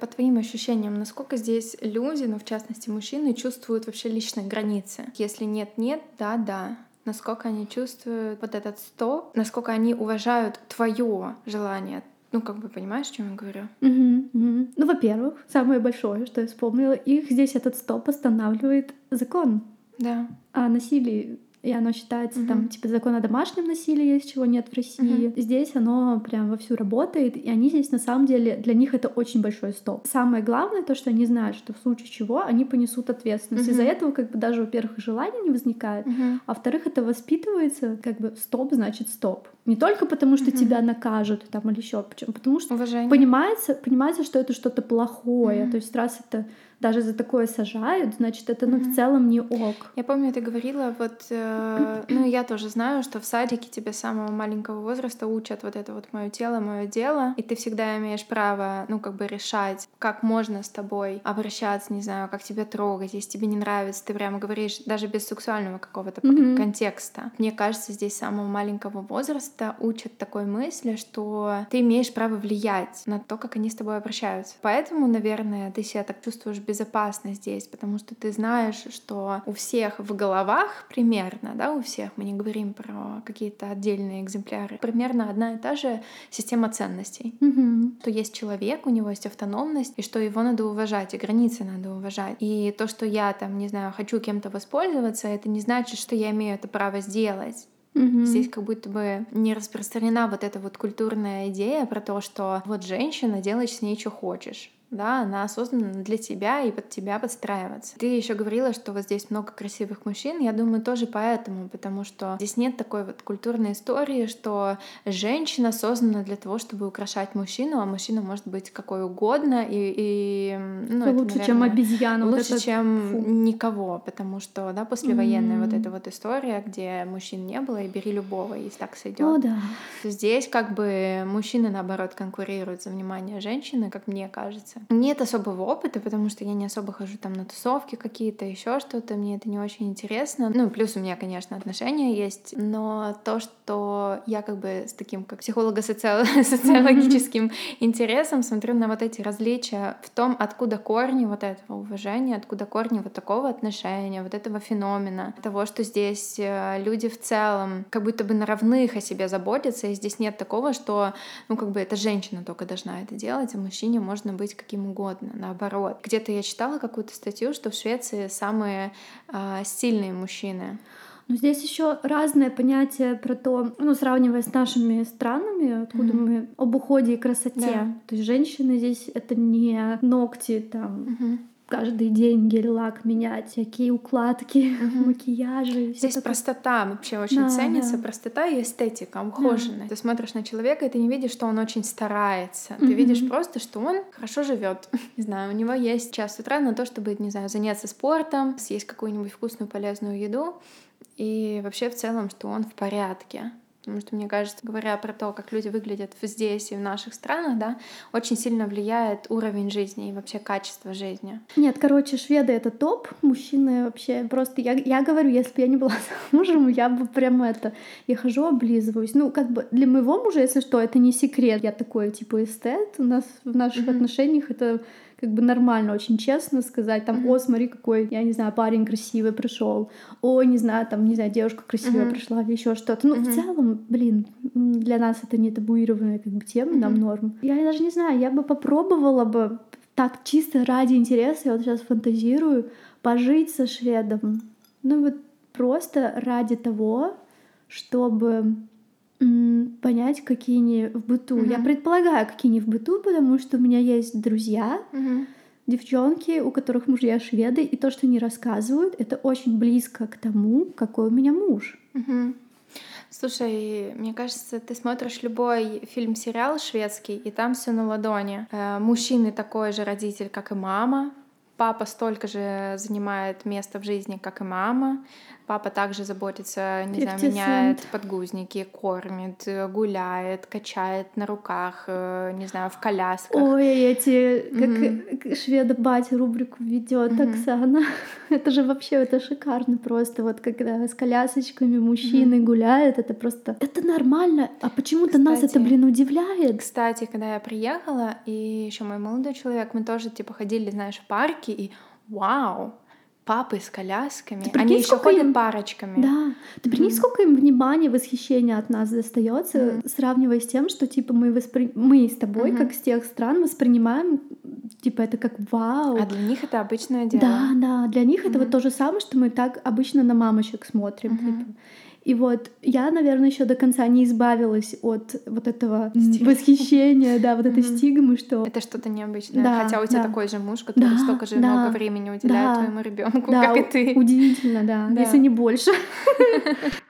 По твоим ощущениям, насколько здесь люди, ну в частности мужчины, чувствуют вообще личные границы? Если нет-нет, да-да. Насколько они чувствуют вот этот стоп, насколько они уважают твое желание, Ну, как бы понимаешь, о чем я говорю? Угу, угу. Ну, во-первых, самое большое, что я вспомнила, их здесь этот стоп останавливает закон. Да. О насилии и оно считается угу. там, типа, закон о домашнем насилии, есть чего нет в России. Угу. Здесь оно прям вовсю работает, и они здесь на самом деле, для них это очень большой стоп. Самое главное то, что они знают, что в случае чего они понесут ответственность. Угу. Из-за этого как бы даже, во-первых, желания не возникает, угу. а во-вторых, это воспитывается, как бы стоп значит стоп. Не только потому, что угу. тебя накажут там или еще почему, потому что Уважение. понимается, понимается, что это что-то плохое. Угу. То есть раз это даже за такое сажают, значит, это, ну, mm-hmm. в целом не ок. Я помню, ты говорила, вот, э, ну, я тоже знаю, что в садике тебе с самого маленького возраста учат вот это вот мое тело, мое дело, и ты всегда имеешь право, ну, как бы решать, как можно с тобой обращаться, не знаю, как тебя трогать, если тебе не нравится, ты прямо говоришь даже без сексуального какого-то mm-hmm. контекста. Мне кажется, здесь с самого маленького возраста учат такой мысли, что ты имеешь право влиять на то, как они с тобой обращаются. Поэтому, наверное, ты себя так чувствуешь безопасно здесь, потому что ты знаешь, что у всех в головах примерно, да, у всех, мы не говорим про какие-то отдельные экземпляры, примерно одна и та же система ценностей. Mm-hmm. Что есть человек, у него есть автономность, и что его надо уважать, и границы надо уважать. И то, что я там, не знаю, хочу кем-то воспользоваться, это не значит, что я имею это право сделать. Угу. Здесь как будто бы не распространена вот эта вот культурная идея про то, что вот женщина, делаешь с ней, что хочешь да, она осознанно для тебя и под тебя подстраиваться. Ты еще говорила, что вот здесь много красивых мужчин. Я думаю, тоже поэтому, потому что здесь нет такой вот культурной истории, что женщина создана для того, чтобы украшать мужчину, а мужчина может быть какой угодно и, и ну, это, лучше, наверное, чем обезьяна. Лучше, вот чем Фу. никого, потому что, да, послевоенная mm. вот эта вот история, где мужчин не было, и бери любого, и так сойдет. О, да. Здесь как бы мужчины наоборот конкурируют за внимание женщины, как мне кажется нравится. Нет особого опыта, потому что я не особо хожу там на тусовки какие-то, еще что-то, мне это не очень интересно. Ну, плюс у меня, конечно, отношения есть, но то, что я как бы с таким как психолого-социологическим интересом смотрю на вот эти различия в том, откуда корни вот этого уважения, откуда корни вот такого отношения, вот этого феномена, того, что здесь э, люди в целом как будто бы на равных о себе заботятся, и здесь нет такого, что, ну, как бы это женщина только должна это делать, а мужчине можно быть каким угодно, наоборот. Где-то я читала какую-то статью, что в Швеции самые э, сильные мужчины. Но здесь еще разное понятие про то, ну, сравнивая с нашими странами, откуда mm-hmm. мы об уходе и красоте. Да. То есть женщины здесь это не ногти там. Mm-hmm каждый день гель-лак менять, всякие укладки, угу. макияжи. Здесь простота вообще очень да, ценится, да. простота и эстетика, ухоженность. Да. Ты смотришь на человека, и ты не видишь, что он очень старается. Угу. Ты видишь просто, что он хорошо живет. не знаю, у него есть час утра на то, чтобы, не знаю, заняться спортом, съесть какую-нибудь вкусную полезную еду, и вообще в целом, что он в порядке. Потому что, мне кажется, говоря про то, как люди выглядят здесь и в наших странах, да, очень сильно влияет уровень жизни и вообще качество жизни. Нет, короче, шведы — это топ. Мужчины вообще просто... Я, я говорю, если бы я не была замужем, я бы прям это... Я хожу, облизываюсь. Ну, как бы для моего мужа, если что, это не секрет. Я такой, типа, эстет. У нас в наших mm-hmm. отношениях это как бы нормально, очень честно сказать, там, mm-hmm. о, смотри, какой, я не знаю, парень красивый пришел, о, не знаю, там, не знаю, девушка красивая mm-hmm. пришла или еще что-то. Ну, mm-hmm. в целом, блин, для нас это не табуированная как бы тема, mm-hmm. нам норм. Я даже не знаю, я бы попробовала бы так чисто ради интереса, я вот сейчас фантазирую, пожить со шведом. Ну вот просто ради того, чтобы понять, какие не в быту. Mm-hmm. Я предполагаю, какие не в быту, потому что у меня есть друзья, mm-hmm. девчонки, у которых мужья шведы, и то, что они рассказывают, это очень близко к тому, какой у меня муж. Mm-hmm. Слушай, мне кажется, ты смотришь любой фильм-сериал шведский, и там все на ладони. Э, мужчины такой же родитель, как и мама. Папа столько же занимает место в жизни, как и мама. Папа также заботится, не знаю, меняет подгузники, кормит, э, гуляет, качает на руках, э, не знаю, в колясках. Ой, эти, как mm-hmm. шведа батя рубрику ведет mm-hmm. Оксана. это же вообще, это шикарно просто. Вот когда с колясочками мужчины mm-hmm. гуляют, это просто... Это нормально. А почему-то нас это, блин, удивляет. Кстати, когда я приехала, и еще мой молодой человек, мы тоже, типа, ходили, знаешь, в парки, и вау, папы с колясками, ты они еще ходят им... парочками. Да. Ты прикинь, mm-hmm. сколько им внимания, восхищения от нас достается, mm-hmm. сравнивая с тем, что типа мы воспри... мы с тобой, mm-hmm. как с тех стран, воспринимаем типа это как вау. А для них это обычное дело. Да, да. Для них mm-hmm. это вот то же самое, что мы так обычно на мамочек смотрим. Mm-hmm. Типа. И вот я, наверное, еще до конца не избавилась от вот этого Стигма. восхищения, да, вот этой стигмы, что это что-то необычное. Да, Хотя у тебя да. такой же муж, который да, столько же да, много времени уделяет да, твоему ребенку, да, как и ты. Удивительно, да, да. если не больше.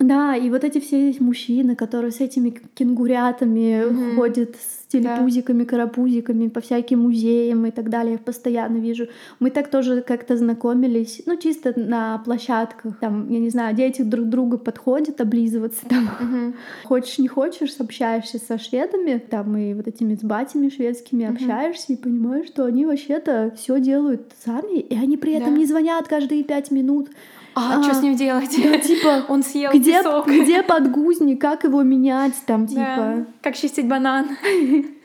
Да, и вот эти все мужчины, которые с этими кенгурятами mm-hmm. ходят с телепузиками, да. карапузиками по всяким музеям и так далее, я постоянно вижу. Мы так тоже как-то знакомились, ну, чисто на площадках, там, я не знаю, дети друг другу подходят, облизываться там. Mm-hmm. Хочешь, не хочешь, общаешься со шведами, там, и вот этими с батями шведскими mm-hmm. общаешься и понимаешь, что они вообще-то все делают сами, и они при этом да. не звонят каждые пять минут. А, а что с ним делать? Да, типа, он съел где, песок. Где подгузник, как его менять, там, типа. Да. Как чистить банан.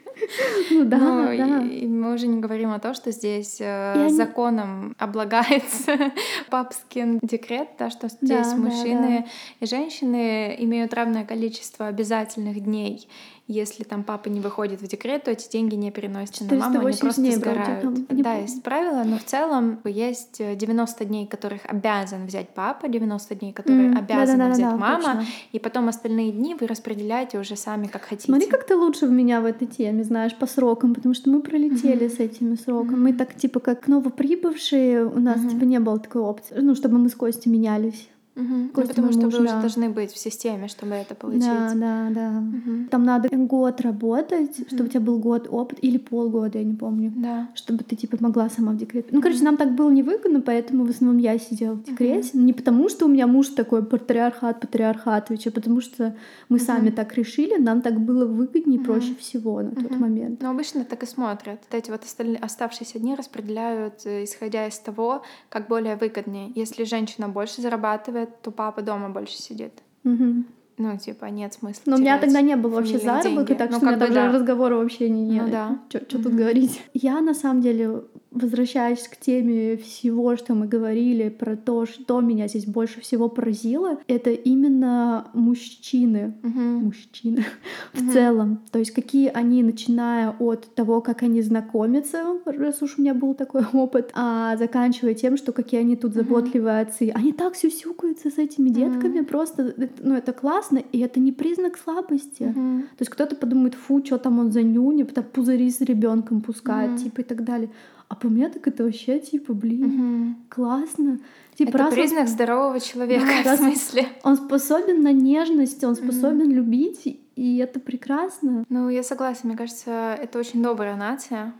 Ну да, Но ну, да. И, и мы уже не говорим о том, что здесь э, законом облагается папский декрет, да, что здесь да, мужчины да, да. и женщины имеют равное количество обязательных дней если там папа не выходит в декрет, то эти деньги не переносятся на маму, они просто дней сгорают. Вроде, да, помню. есть правила, но в целом есть 90 дней, которых обязан взять папа, 90 дней, которые mm, обязан да, да, взять да, мама, точно. и потом остальные дни вы распределяете уже сами, как хотите. Смотри, как ты лучше в меня в этой теме, знаешь, по срокам, потому что мы пролетели mm-hmm. с этими сроками. Mm-hmm. Мы так, типа, как новоприбывшие, у нас, mm-hmm. типа, не было такой опции, ну, чтобы мы с Костей менялись. Угу. Ну, потому что вы уже должны быть в системе, чтобы это получить. Да, да, да. Угу. Там надо год работать, угу. чтобы у тебя был год опыт, или полгода, я не помню. Да. Чтобы ты, типа, могла сама в декрет. Ну, короче, нам так было невыгодно, поэтому в основном я сидела в декрете. Угу. Не потому, что у меня муж такой патриархат патриархатович, а потому что мы угу. сами так решили, нам так было выгоднее и угу. проще всего на угу. тот момент. Ну, обычно так и смотрят. Вот эти вот остальные, оставшиеся дни распределяют, э, исходя из того, как более выгоднее. Если женщина больше зарабатывает, то папа дома больше сидит. Угу. Ну, типа, нет смысла. Но у меня тогда не было вообще заработка, так ну, что у меня даже да. разговора вообще не. Ну, да. Что угу. тут говорить? Я на самом деле возвращаясь к теме всего, что мы говорили про то, что меня здесь больше всего поразило, это именно мужчины, угу. мужчины угу. в целом. То есть какие они, начиная от того, как они знакомятся, раз уж у меня был такой опыт, а заканчивая тем, что какие они тут заботливые угу. отцы. Они так сюсюкаются с этими детками, угу. просто, ну это классно, и это не признак слабости. Угу. То есть кто-то подумает, фу, что там он за нюни, потом пузыри с ребенком пускает, угу. типа и так далее. А по мне так это вообще типа, блин, угу. классно. Типа, это раз признак он... здорового человека, да, в смысле. Он способен на нежность, он способен угу. любить, и это прекрасно. Ну, я согласна, мне кажется, это очень добрая нация.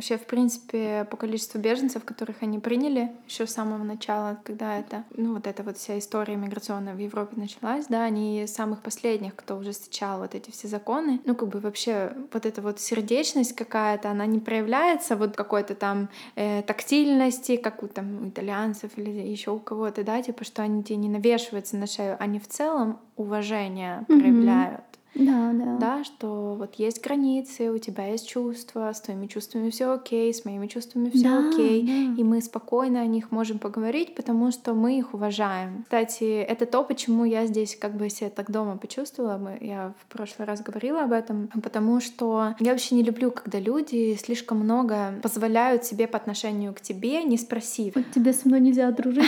Вообще, в принципе, по количеству беженцев, которых они приняли еще с самого начала, когда это, ну, вот эта вот вся история миграционная в Европе началась, да, они самых последних, кто уже встречал вот эти все законы. Ну, как бы вообще вот эта вот сердечность какая-то, она не проявляется вот какой-то там э, тактильности, как у там у итальянцев или еще у кого-то, да, типа, что они тебе не навешиваются на шею, они в целом уважение mm-hmm. проявляют. Да, да. Да, что вот есть границы, у тебя есть чувства, с твоими чувствами все окей, с моими чувствами все да, окей, да. и мы спокойно о них можем поговорить, потому что мы их уважаем. Кстати, это то, почему я здесь как бы себя так дома почувствовала. Я в прошлый раз говорила об этом, потому что я вообще не люблю, когда люди слишком много позволяют себе по отношению к тебе, не спросив. Вот тебе со мной нельзя дружить.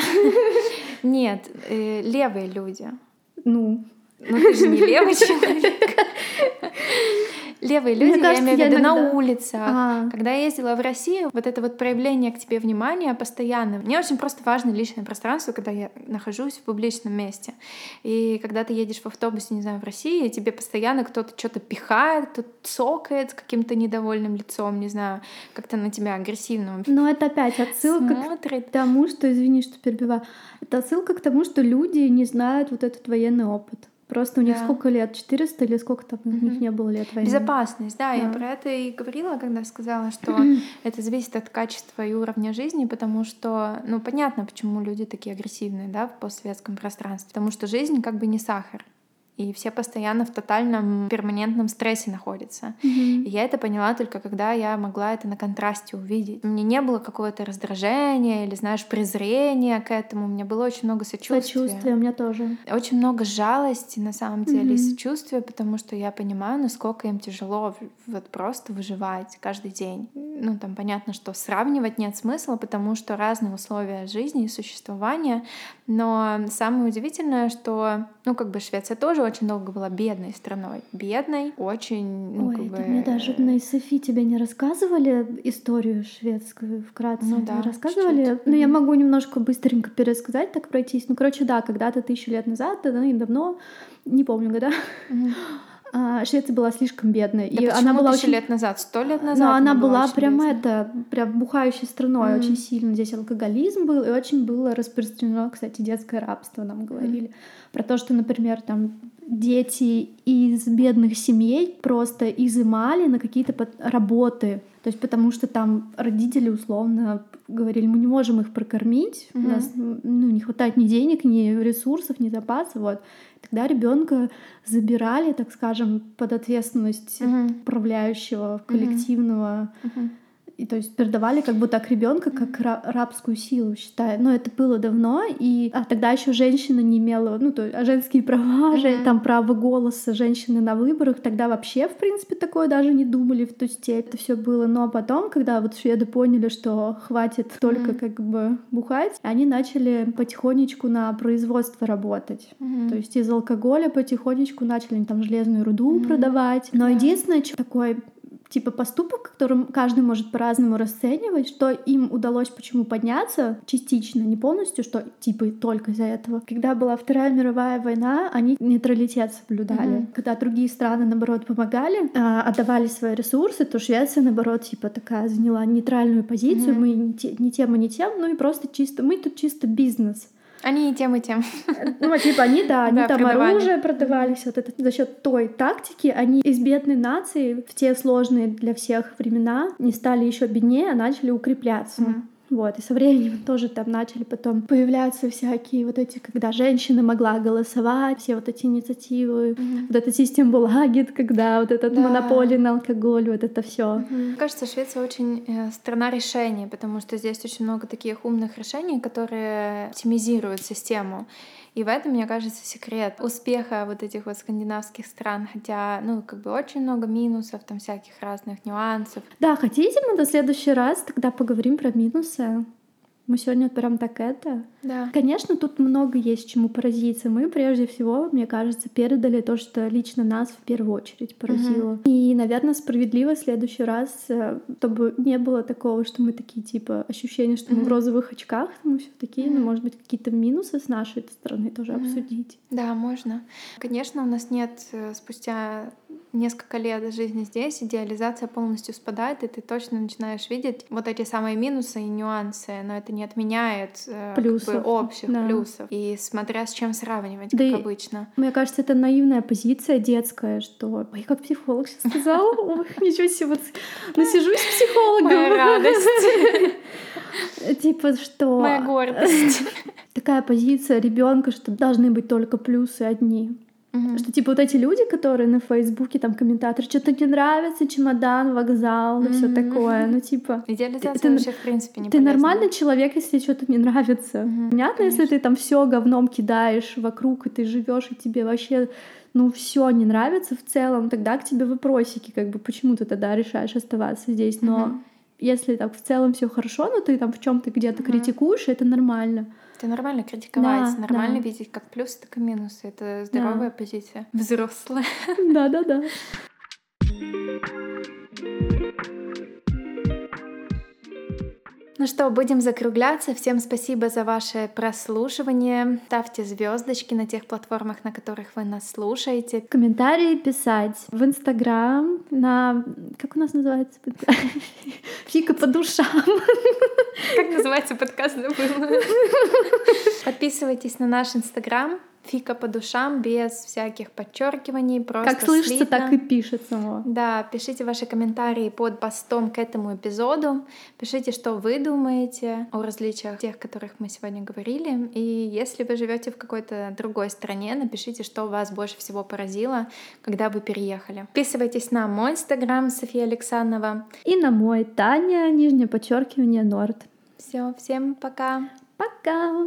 Нет, э, левые люди. Ну, ну ты же не левый человек. Левые люди, я имею в виду иногда... на улицах. А. Когда я ездила в Россию, вот это вот проявление к тебе внимания постоянно. Мне очень просто важно личное пространство, когда я нахожусь в публичном месте. И когда ты едешь в автобусе, не знаю, в России, тебе постоянно кто-то что-то пихает, кто-то цокает с каким-то недовольным лицом, не знаю, как-то на тебя агрессивно. Но это опять отсылка Смотрит. к тому, что, извини, что перебиваю, это отсылка к тому, что люди не знают вот этот военный опыт. Просто у них да. сколько лет? 400 или сколько там у них не было лет войны? Безопасность, да, да. Я про это и говорила, когда сказала, что это зависит от качества и уровня жизни, потому что, ну, понятно, почему люди такие агрессивные, да, в постсоветском пространстве. Потому что жизнь как бы не сахар. И все постоянно в тотальном перманентном стрессе находятся. Мгм. И я это поняла только когда я могла это на контрасте увидеть. Мне не было какого-то раздражения или, знаешь, презрения к этому. У меня было очень много сочувствия. Сочувствие у меня тоже. Очень много жалости на самом деле и Мгм. сочувствия, потому что я понимаю, насколько им тяжело вот просто выживать каждый день. Ну, там понятно, что сравнивать нет смысла, потому что разные условия жизни и существования. Но самое удивительное, что, ну, как бы Швеция тоже очень долго была бедной страной. Бедной, очень, ну, Ой, как бы... мне даже на Софи тебе не рассказывали историю шведскую вкратце? Ну да, рассказывали? чуть-чуть. Ну, я могу немножко быстренько пересказать, так пройтись. Ну, короче, да, когда-то тысячу лет назад, да, ну, и давно, не помню года, Мгм. а, Швеция была слишком бедной. Да и она была тысячу очень... лет назад? Сто лет назад Но она была очень прям это, прям бухающей страной Мгм. очень сильно. Здесь алкоголизм был, и очень было распространено, кстати, детское рабство, нам говорили. Про то, что, например, там дети из бедных семей просто изымали на какие-то работы. То есть потому что там родители условно говорили, мы не можем их прокормить, у Мгм. нас ну, не хватает ни денег, ни ресурсов, ни запасов. Вот. Тогда ребенка забирали, так скажем, под ответственность Мгм. управляющего коллективного Мгм. И то есть передавали как будто так ребенка как ра- рабскую силу, считаю. Но это было давно, и а тогда еще женщина не имела, ну, то есть а женские права, Мгм. там право голоса женщины на выборах, тогда вообще, в принципе, такое даже не думали в ту степь. Это все было. Но потом, когда вот шведы поняли, что хватит только Мгм. как бы бухать, они начали потихонечку на производство работать. Мгм. То есть из алкоголя потихонечку начали они там железную руду Мгм. продавать. Но единственное, что такой типа поступок, которым каждый может по-разному расценивать, что им удалось почему подняться частично, не полностью, что типа только из-за этого. Когда была Вторая мировая война, они нейтралитет соблюдали. Мгм. Когда другие страны, наоборот, помогали, а, отдавали свои ресурсы, то Швеция, наоборот, типа такая заняла нейтральную позицию. Мгм. Мы не, те- не тем и не тем, ну и просто чисто, мы тут чисто бизнес. Они и тем, и тем. Ну, типа они, да, они Да, там продавали. оружие продавали, все вот это. За счет той тактики они из бедной нации в те сложные для всех времена не стали еще беднее, а начали укрепляться. Мгм. Вот, и со временем тоже там начали потом появляться всякие вот эти, когда женщина могла голосовать, все вот эти инициативы, Мгм. вот эта система Булагит, когда вот этот Да. монополия на алкоголь, вот это все. Мне кажется, Швеция очень э, страна решений, потому что здесь очень много таких умных решений, которые оптимизируют систему. И в этом, мне кажется, секрет успеха вот этих вот скандинавских стран, хотя, ну, как бы очень много минусов, там всяких разных нюансов. Да, хотите, мы до следующий раз тогда поговорим про минусы? Мы сегодня прям так это. Да. Конечно, тут много есть чему поразиться. Мы прежде всего, мне кажется, передали то, что лично нас в первую очередь поразило. И, наверное, справедливо в следующий раз, э, чтобы не было такого, что мы такие типа ощущения, что мы в розовых очках, мы все такие, ну, Мгм. может быть, какие-то минусы с нашей стороны тоже Мгм. обсудить. Да, можно. Конечно, у нас нет э, спустя несколько лет жизни здесь, идеализация полностью спадает, и ты точно начинаешь видеть вот эти самые минусы и нюансы, но это не отменяет э, как бы Плюсов, общих да. плюсов. И смотря с чем сравнивать, Да как обычно. Мне кажется, это наивная позиция детская, что... Ой, как психолог сейчас сказала. Ой, ничего себе, вот насижусь с психологом. Моя радость, Типа, что... моя гордость. Такая позиция ребенка, что должны быть только плюсы одни. Мгм. Что типа вот эти люди, которые на Фейсбуке, там комментаторы, что-то не нравится, чемодан, вокзал, и все такое. Ну, типа, Идеализация ты- вообще, в принципе, не ты полезна. нормальный человек, если что-то не нравится. Мгм, Понятно, если ты там все говном кидаешь вокруг, и ты живешь, и тебе вообще ну все не нравится в целом, тогда к тебе вопросики, как бы почему ты тогда решаешь оставаться здесь. Но Мгм. Если так в целом все хорошо, но ты там в чем-то где-то Мгм. критикуешь, это нормально. Это нормально критиковать, Да, нормально да. видеть как плюсы, так и минусы. Это здоровая позиция. Взрослая. Да-да-да. Ну что, будем закругляться. Всем спасибо за ваше прослушивание. Ставьте звездочки на тех платформах, на которых вы нас слушаете. Комментарии писать в Инстаграм, на... Как у нас называется? Фика по душам. Как называется подкаст? Забыла. Подписывайтесь на наш Инстаграм. Фика по душам, без всяких подчеркиваний, просто Как слышится, слитно. так и пишется. Да, пишите ваши комментарии под постом к этому эпизоду. Пишите, что вы думаете о различиях тех, которых мы сегодня говорили. И если вы живете в какой-то другой стране, напишите, что вас больше всего поразило, когда вы переехали. Подписывайтесь на мой инстаграм София Александрова. И на мой Таня, нижнее подчеркивание, Норд. Все, всем пока. Пока!